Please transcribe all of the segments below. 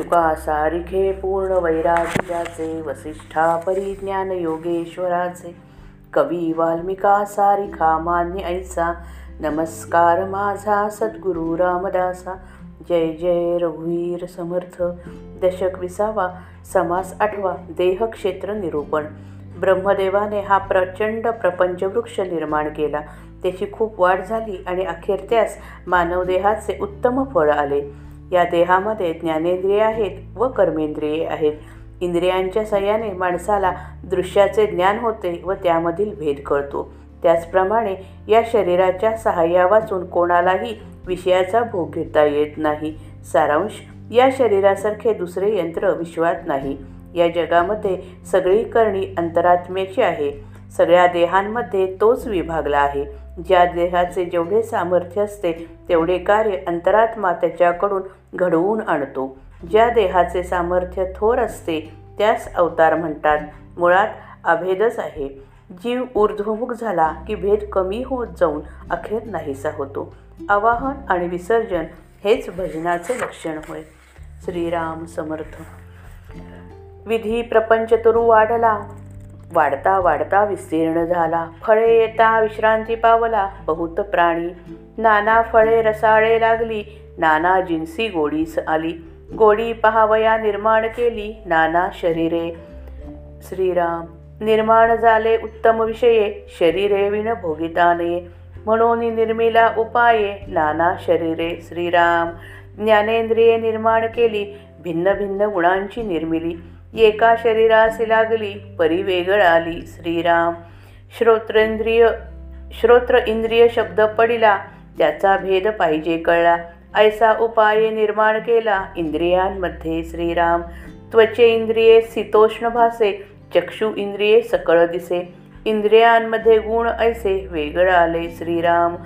शुकासारिखे पूर्ण वैराग्याचे वसिष्ठा परिज्ञान योगेश्वराचे. कवी वाल्मिका सारिखा मान्य ऐसा. नमस्कार माझा सद्गुरु रामदासा. जय जय रघुवीर समर्थ. दशक विसावा समास आठवा देहक्षेत्र निरूपण. ब्रह्मदेवाने हा प्रचंड प्रपंचवृक्ष निर्माण केला. त्याची खूप वाढ झाली आणि अखेर त्यास मानवदेहाचे उत्तम फळ आले. या देहामध्ये ज्ञानेंद्रिये आहेत व कर्मेंद्रिये आहेत. इंद्रियांच्या सहाय्याने माणसाला दृश्याचे ज्ञान होते व त्यामधील भेद कळतो. त्याचप्रमाणे या शरीराच्या सहाय्या वाचून कोणालाही विषयाचा भोग घेता येत नाही. सारांश या शरीरासारखे दुसरे यंत्र विश्वात नाही. या जगामध्ये सगळी करणी अंतरात्म्याची आहे. सगळ्या देहांमध्ये तोच विभागला आहे. ज्या देहाचे जेवढे सामर्थ्य असते तेवढे कार्य अंतरात्मा त्याच्याकडून घडवून आणतो. ज्या देहाचे सामर्थ्य थोर असते त्यास अवतार म्हणतात. मुळात अभेदच आहे. जीव ऊर्ध्वमुख झाला की भेद कमी होत जाऊन अखेर नाहीसा होतो. आवाहन आणि विसर्जन हेच भजनाचे लक्षण होय. श्रीराम समर्थ. विधी प्रपंच तरू वाढला. वाढता वाढता विस्तीर्ण झाला. फळे येता विश्रांती पावला. बहुत प्राणी. नाना फळे रसाळे लागली. नाना जिन्सी गोडीस आली. गोडी पहावया निर्माण केली नाना शरीरे. श्रीराम निर्माण झाले उत्तम विषये शरीरे विण भोगिताने. म्हणून निर्मिला उपाये नाना शरीरे. श्रीराम ज्ञानेंद्रिये निर्माण केली भिन्न भिन्न गुणांची निर्मिली. एका शरीरासी लागली परिवेगळ आली. श्रीराम श्रोत्रेंद्रिय श्रोत्र इंद्रिय शब्द पडिला त्याचा भेद पाहिजे कळला. ऐसा उपाय निर्माण केला. इंद्रियांमध्ये श्रीराम. त्वचे इंद्रिये शीतोष्ण भासे चक्षु इंद्रिये सकळ दिसे. इंद्रियांमध्ये गुण ऐसे वेगळं आले श्रीराम.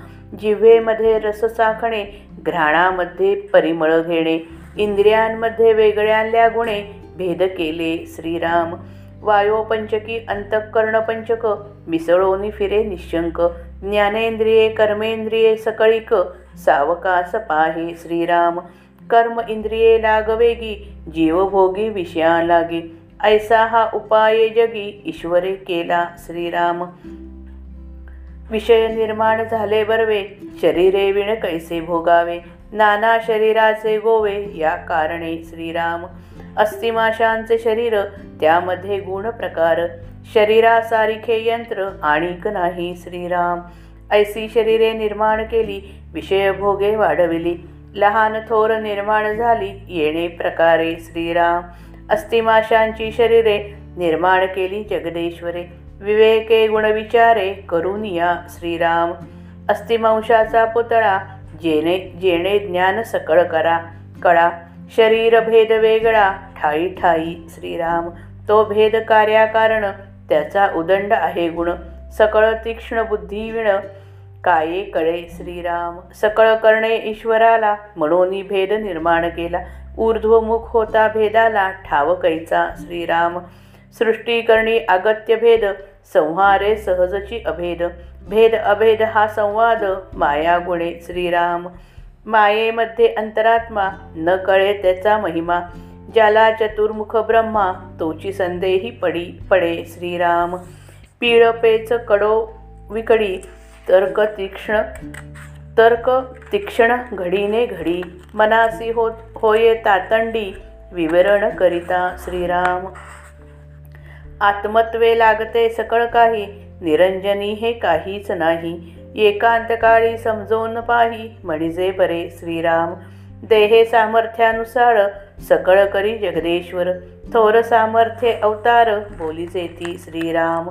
जिव्हेमध्ये रस साखणे घ्राणामध्ये परिमळ घेणे. इंद्रियांमध्ये वेगळ्याल्या गुणे भेद केले श्रीराम. वायोपंचकी अंतःकरण पंचक मिसळोनी फिरे निशंक. ज्ञानेंद्रिये कर्मेंद्रिये सकळिक सावकास पाही श्रीराम. कर्म इंद्रिये लागवेगी जीवभोगी विषया लागे. ऐसा हा उपाय जगी ईश्वरे केला श्रीराम. विषय निर्माण झाले बरवे शरीरे विण कैसे भोगावे? नाना शरीराचे गोवे या कारणे श्रीराम. अस्थिमाशांचे शरीर त्यामध्ये गुण प्रकार. शरीरासारिखे यंत्र आणिक नाही श्रीराम. ऐसी शरीरे निर्माण केली विषय भोगे वाढविली. लहान थोर निर्माण झाली येणे प्रकारे श्रीराम. अस्थिमाशांची शरीरे निर्माण केली जगदेश्वरे. विवेके गुणविचारे करून या श्रीराम. अस्थिमांशाचा पुतळा जेणे जेणे ज्ञान सकळ करा. कळा शरीर भेद वेगळा ठाई ठाई श्रीराम. तो भेद कार्याकारण त्याचा उदंड आहे गुण. सकळ तीक्ष्ण बुद्धी विण काये कळे श्रीराम. सकळ करणे ईश्वराला म्हणून भेद निर्माण केला. ऊर्ध्वमुख होता भेदाला ठाव कैचा श्रीराम. सृष्टी करणी अगत्य भेद संहारे सहजची अभेद. भेद अभेद हा संवाद माया गुणे श्रीराम. मायेमध्ये अंतरात्मा न कळे त्याचा महिमा. ज्याला चतुर्मुख ब्रह्मा तोची संदेही पडी पडे श्रीराम. पीळपेच कडो विकडी तर्क तीक्ष्ण तर्क तीक्ष्ण घडीने घडी. मनासी होत होये तातंडी. विवरण करिता श्रीराम. आत्मत्वे लागते सकळ काही. निरंजनी हे काहीच नाही. एकांतकाळी समजून पाही. म्हणजे बरे श्रीराम. देहे सामर्थ्यानुसार सकळ करी जगदेश्वर. थोर सामर्थ्य अवतार बोलीचे ती श्रीराम.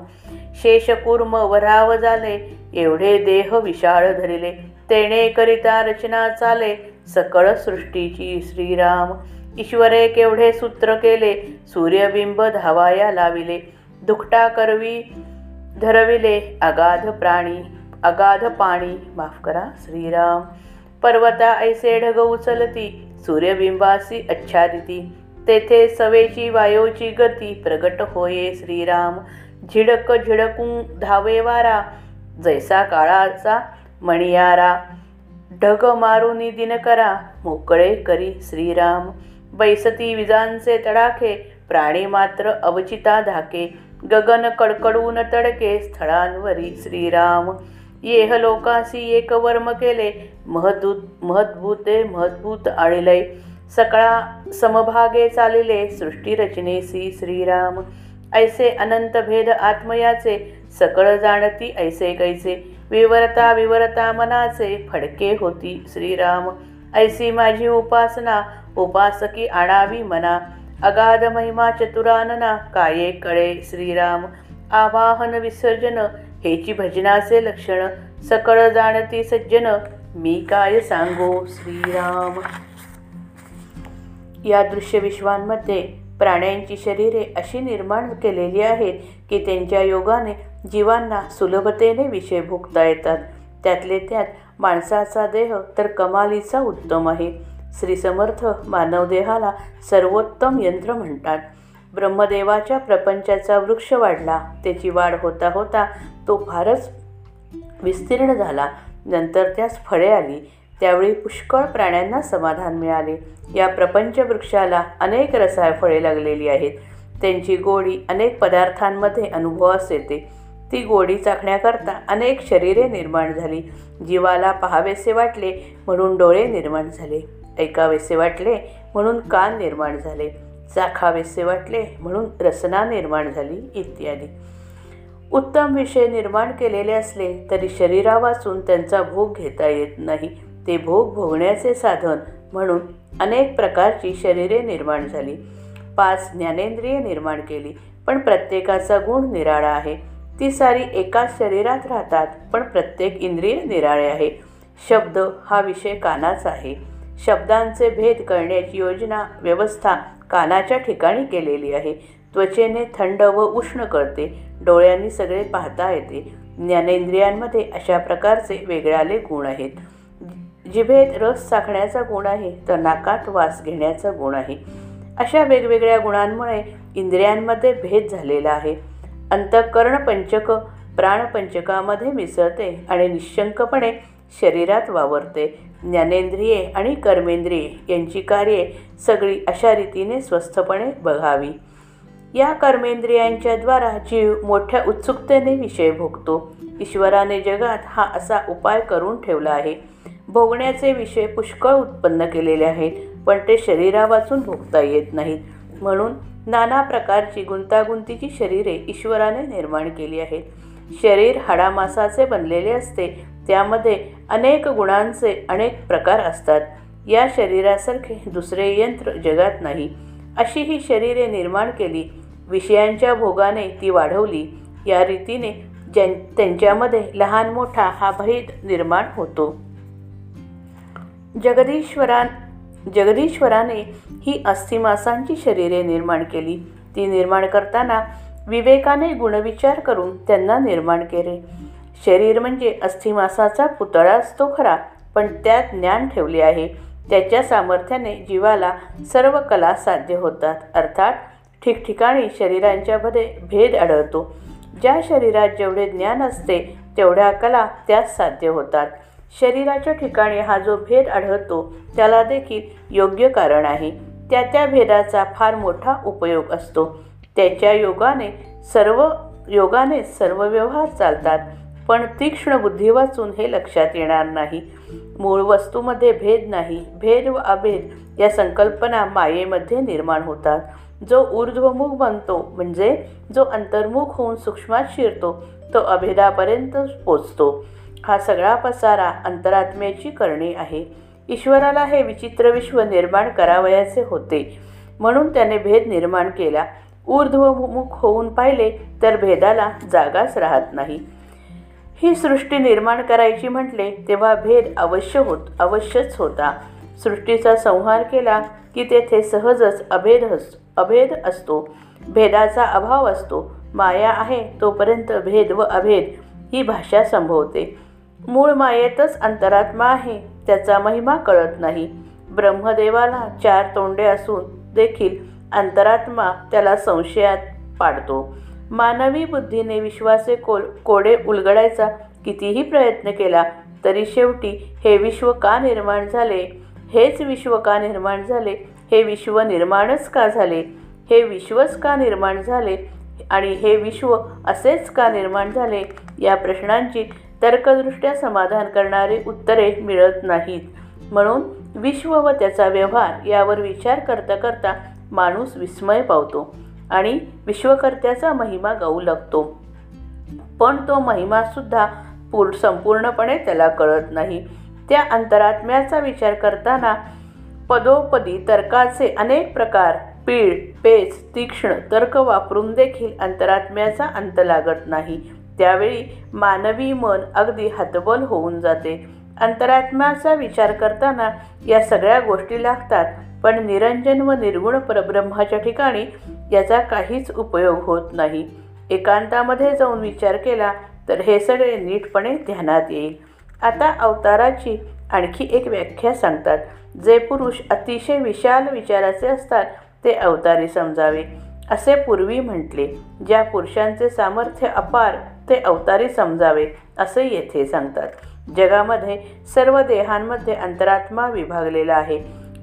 शेषकुर्म वराव झाले एवढे देह विशाळ धरिले. तेणे करिता रचना चाले सकळ सृष्टीची श्रीराम. ईश्वरे केवढे सूत्र केले सूर्यबिंब धावाया लाविले. दुखटा करवी धरविले अगाध प्राणी अगाध पाणी. माफ करा श्रीराम. पर्वता ऐसे ढग उचलती सूर्यबिंबासी आच्छादिती तेथे सवेची वायोची गती प्रगट होये श्रीराम। झिडक झिडकू धावे वारा जैसा काळाचा मणियारा। ढग मारुनी दिनकरा मोकळे करी श्रीराम। बैसती विजांचे तडाखे प्राणी मात्र अवचिता धाके। गगन कडकडून तडके स्थळांवरी श्रीराम। येह लोकासी एक वर्म केले. महदूत महद्भूते महद्भूत आणिलय सकळा समभागे चालिले. सृष्टी रचनेसी श्रीराम. ऐसे अनंत भेद आत्मयाचे. सकळ जाणती ऐसे कैसे. विवरता विवरता मनाचे. फडके होती श्रीराम. ऐसी माझी उपासना. उपासकी आणावी मना. अगाध महिमा चतुरानना. काये कळे श्रीराम. आवाहन विसर्जन. हेची भजनाचे लक्षण सकळ जाणती सज्जन मी काय सांगो? श्रीराम. या दृश्य विश्वांमध्ये प्राण्यांची शरीरे अशी निर्माण केलेली आहेत की त्यांच्या योगाने जीवांना सुलभतेने विषय भोगता येतात. त्यातले त्यात माणसाचा देह तर कमालीचा उत्तम आहे. श्री समर्थ मानवदेहाला सर्वोत्तम यंत्र म्हणतात. ब्रह्मदेवाच्या प्रपंचाचा वृक्ष वाढला. त्याची वाढ होता होता तो फारच विस्तीर्ण झाला. नंतर त्यास फळे आली. त्यावेळी पुष्कळ प्राण्यांना समाधान मिळाले. या प्रपंच वृक्षाला अनेक रसाळ फळे लागलेली आहेत. त्यांची गोडी अनेक पदार्थांमध्ये अनुभवास येते ती गोडी चाखण्याकरता अनेक शरीरे निर्माण झाली. जीवाला पहावेसे वाटले म्हणून डोळे निर्माण झाले. ऐकावेसे वाटले म्हणून कान निर्माण झाले. चाखावेसे वाटले म्हणून रसना निर्माण झाली इत्यादी. उत्तम विषय निर्माण केलेले असले तरी शरीरावाचून त्यांचा भोग घेता येत नाही. ते भोग भोगण्याचे साधन म्हणून अनेक प्रकारची शरीरे निर्माण झाली. पाच ज्ञानेंद्रिय निर्माण केली पण प्रत्येकाचा गुण निराळा आहे. ती सारी एकाच शरीरात राहतात पण प्रत्येक इंद्रिय निराळे आहे. शब्द हा विषय कानाचा आहे. शब्दांचे भेद करण्याची योजना व्यवस्था कानाच्या ठिकाणी केलेली आहे. त्वचेने थंड व उष्ण करते. डोळ्यांनी सगळे पाहता येते. ज्ञानेंद्रियांमध्ये अशा प्रकारचे वेगळाले गुण आहेत. जिभेत रस चाखण्याचा गुण आहे तर नाकात वास घेण्याचा गुण आहे. अशा वेगवेगळ्या गुणांमुळे इंद्रियांमध्ये भेद झालेला आहे. अंतःकरण पंचक प्राणपंचकामध्ये मिसळते आणि निशंकपणे शरीरात वावरते. ज्ञानेंद्रिये आणि कर्मेंद्रिये यांची कार्ये सगळी अशा रीतीने स्वस्थपणे बघावी. या कर्मेंद्रियांच्या द्वारा जीव मोठ्या उत्सुकतेने विषय भोगतो. ईश्वराने जगात हा असा उपाय करून ठेवला आहे. भोगण्याचे विषय पुष्कळ उत्पन्न केलेले आहेत पण ते शरीरावाचून भोगता येत नाहीत. म्हणून नाना प्रकारची गुंतागुंतीची शरीरे ईश्वराने निर्माण केली आहेत. शरीर हाडामासाचे बनलेले असते त्यामध्ये अनेक गुणांचे अनेक प्रकार असतात. या शरीरासारखे दुसरे यंत्र जगात नाही. अशी ही शरीरे निर्माण केली विषयांच्या भोगाने ती वाढवली. या रीतीने ज्यां त्यांच्यामध्ये लहान मोठा हा भेद निर्माण होतो. जगदीश्वरान जगदीश्वराने ही अस्थिमासांची शरीरे निर्माण केली. ती निर्माण करताना विवेकाने गुणविचार करून त्यांना निर्माण केले. शरीर म्हणजे अस्थिमासाचा पुतळा असतो खरा पण त्यात ज्ञान ठेवले आहे. त्याच्या सामर्थ्याने जीवाला सर्व कला साध्य होतात. अर्थात ठिकठिकाणी शरीरांच्यामध्ये भेद आढळतो. ज्या शरीरात जेवढे ज्ञान असते तेवढ्या कला त्यात साध्य होतात. शरीराच्या ठिकाणी हा जो भेद आढळतो त्याला देखील योग्य कारण आहे. त्या त्या भेदाचा फार मोठा उपयोग असतो. त्याच्या योगाने सर्व योगाने सर्व व्यवहार चालतात. पण तीक्ष्ण बुद्धी वाचून हे लक्षात येणार नाही. मूळ वस्तूमध्ये भेद नाही. भेद व अभेद या संकल्पना मायेमध्ये निर्माण होतात. जो ऊर्ध्वमुख बनतो म्हणजे जो अंतर्मुख होऊन सूक्ष्मात शिरतो तो अभेदापर्यंत पोचतो. हा सगळा पसारा अंतरात्म्याची करणी आहे. ईश्वराला हे विचित्र विश्व निर्माण करावयाचे होते. म्हणून त्याने भेद निर्माण केला. ऊर्ध्वमुख होऊन पाहिले तर भेदाला जागाच राहत नाही. ही सृष्टी निर्माण करायची म्हटले तेव्हा भेद अवश्य होत अवश्यच होता. सृष्टीचा संहार केला की तेथे सहजच अभेद अस अभेद असतो. भेदाचा अभाव असतो. माया आहे तोपर्यंत भेद व अभेद ही भाषा संभवते. मूळ मायेतच अंतरात्मा आहे त्याचा महिमा कळत नाही. ब्रह्मदेवाला चार तोंडे असून देखील अंतरात्मा त्याला संशयात पाडतो. मानवी बुद्धीने विश्वाचे कोल कोडे उलगडायचा कितीही प्रयत्न केला तरी शेवटी हे विश्व का निर्माण झाले? हेच विश्व का निर्माण झाले? हे विश्व निर्माणच का झाले? हे विश्वच का निर्माण झाले? आणि हे विश्व असेच का निर्माण झाले? या प्रश्नांची तर्कदृष्ट्या समाधान करणारी उत्तरे मिळत नाहीत. म्हणून विश्व व त्याचा व्यवहार यावर विचार करता करता माणूस विस्मय पावतो. आणि विश्वकर्त्याचा महिमा गाऊ लागतो. पण तो महिमासुद्धा पूर संपूर्णपणे त्याला कळत नाही. त्या अंतरात्म्याचा विचार करताना पदोपदी तर्काचे अनेक प्रकार पीळ पेच तीक्ष्ण तर्क वापरून देखील अंतरात्म्याचा अंत लागत नाही. त्यावेळी मानवी मन अगदी हतबल होऊन जाते. अंतरात्म्याचा विचार करताना या सगळ्या गोष्टी लागतात पण निरंजन व निर्गुण परब्रह्माच्या ठिकाणी याचा काहीच उपयोग होत नाही. एकांतामध्ये जाऊन विचार केला तर हे सगळे नीटपणे ध्यानात येईल. आता अवताराची आणखी एक व्याख्या सांगतात. जे पुरुष अतिशय विशाल विचाराचे असतात ते अवतारी समजावे. असे पूर्वी म्हटले ज्या पुरुषांचे सामर्थ्य अपार ते अवतारी समजावे असे येथे सांगतात. जगामध्ये सर्व देहांमध्ये अंतरात्मा विभागलेला आहे.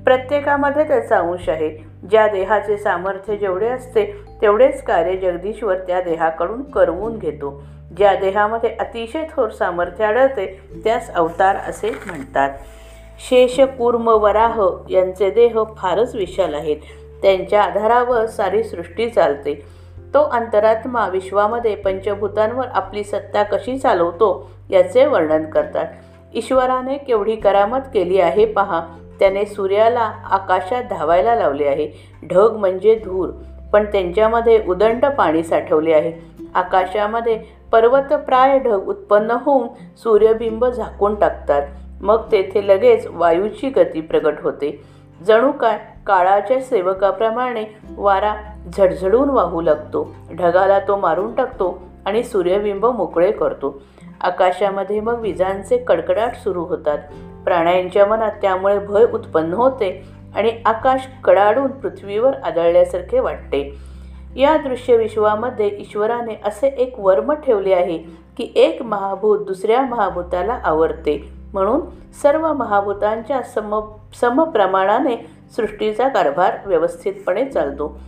प्रत्येकामध्ये त्याचा अंश आहे. ज्या देहाचे सामर्थ्य जेवढे असते तेवढेच कार्य जगदीश्वर त्या देहाकडून करवून घेतो. ज्या देहामध्ये अतिशय थोर सामर्थ्य आढळते त्यास अवतार असे म्हणतात. शेष कुर्म वराह यांचे देह फारच विशाल आहेत. त्यांच्या आधारावर सारी सृष्टी चालते. तो अंतरात्मा विश्वामध्ये पंचभूतांवर आपली सत्ता कशी चालवतो याचे वर्णन करतात. ईश्वराने केवढी करामत केली आहे पहा. त्याने सूर्याला आकाशात धावायला लावले आहे. ढग म्हणजे धूर पण त्यांच्यामध्ये उदंड पाणी साठवले आहे. आकाशामध्ये पर्वतप्राय ढग उत्पन्न होऊन सूर्यबिंब झाकून टाकतात. मग तेथे लगेच वायूची गती प्रगट होते. जणू काय काळाच्या सेवकाप्रमाणे वारा झडझडून वाहू लागतो. ढगाला तो मारून टाकतो आणि सूर्यबिंब मोकळे करतो. आकाशामध्ये मग विजांचे कडकडाट सुरू होतात. प्राण्यांच्या मनात त्यामुळे भय उत्पन्न होते आणि आकाश कडाडून पृथ्वीवर आदळल्यासारखे वाटते. या दृश्य विश्वामध्ये ईश्वराने असे एक वर्म ठेवले आहे की एक महाभूत दुसऱ्या महाभूताला आवडते म्हणून सर्व महाभूतांच्या सम समप्रमाणाने सृष्टीचा कारभार व्यवस्थितपणे चालतो.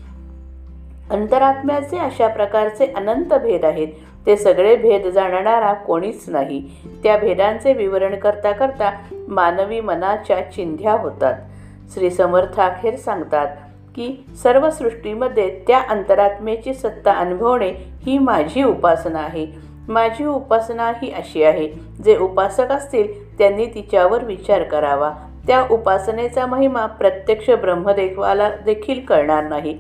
अंतरात्म्याचे अशा प्रकारचे अनंत भेद आहेत. ते सगळे भेद जाणणारा कोणीच नाही. त्या भेदांचे विवरण करता करता मानवी मनाच्या चिंध्या होतात. श्री समर्थ अखेर सांगतात की सर्व सृष्टीमध्ये त्या अंतरात्मेची सत्ता अनुभवणे ही माझी उपासना आहे. माझी उपासना ही अशी आहे जे उपासक असतील त्यांनी तिच्यावर विचार करावा. त्या उपासनेचा महिमा प्रत्यक्ष ब्रह्मदेवाला देखील कळणार नाही.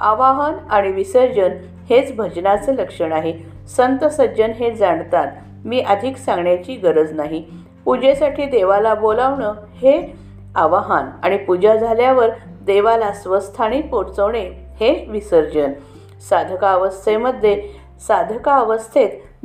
आवाहन आणि विसर्जन हेच भजनाचे लक्षण आहे. संत सज्जन हे जाणतात. मी अधिक सांगण्याची गरज नाही. पूजेसाठी देवाला बोलावणं हे आवाहन आणि पूजा झाल्यावर देवाला स्वस्थानी पोचवणे हे विसर्जन. साधकावस्थेमध्ये साधका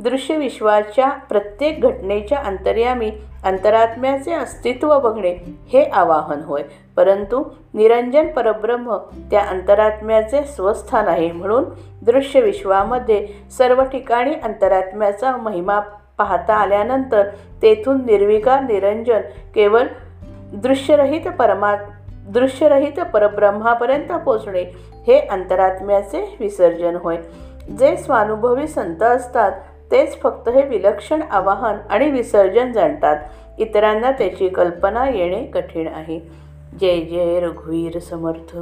दृश्य विश्वाच्या प्रत्येक घटनेच्या अंतर्यामी अंतरात्म्याचे अस्तित्व बघणे हे आवाहन होय. परंतु निरंजन परब्रह्म त्या अंतरात्म्याचे स्वस्थान आहे म्हणून दृश्य विश्वामध्ये सर्व ठिकाणी अंतरात्म्याचा महिमा पाहता आल्यानंतर तेथून निर्विकार निरंजन केवळ दृश्यरहित परमा दृश्यरहित परब्रह्मापर्यंत पोचणे हे अंतरात्म्याचे विसर्जन होय. जे स्वानुभवी संत असतात तेच फक्त हे विलक्षण आवाहन आणि विसर्जन जाणतात. इतरांना त्याची कल्पना येणे कठीण आहे. जय जय रघुवीर समर्थ.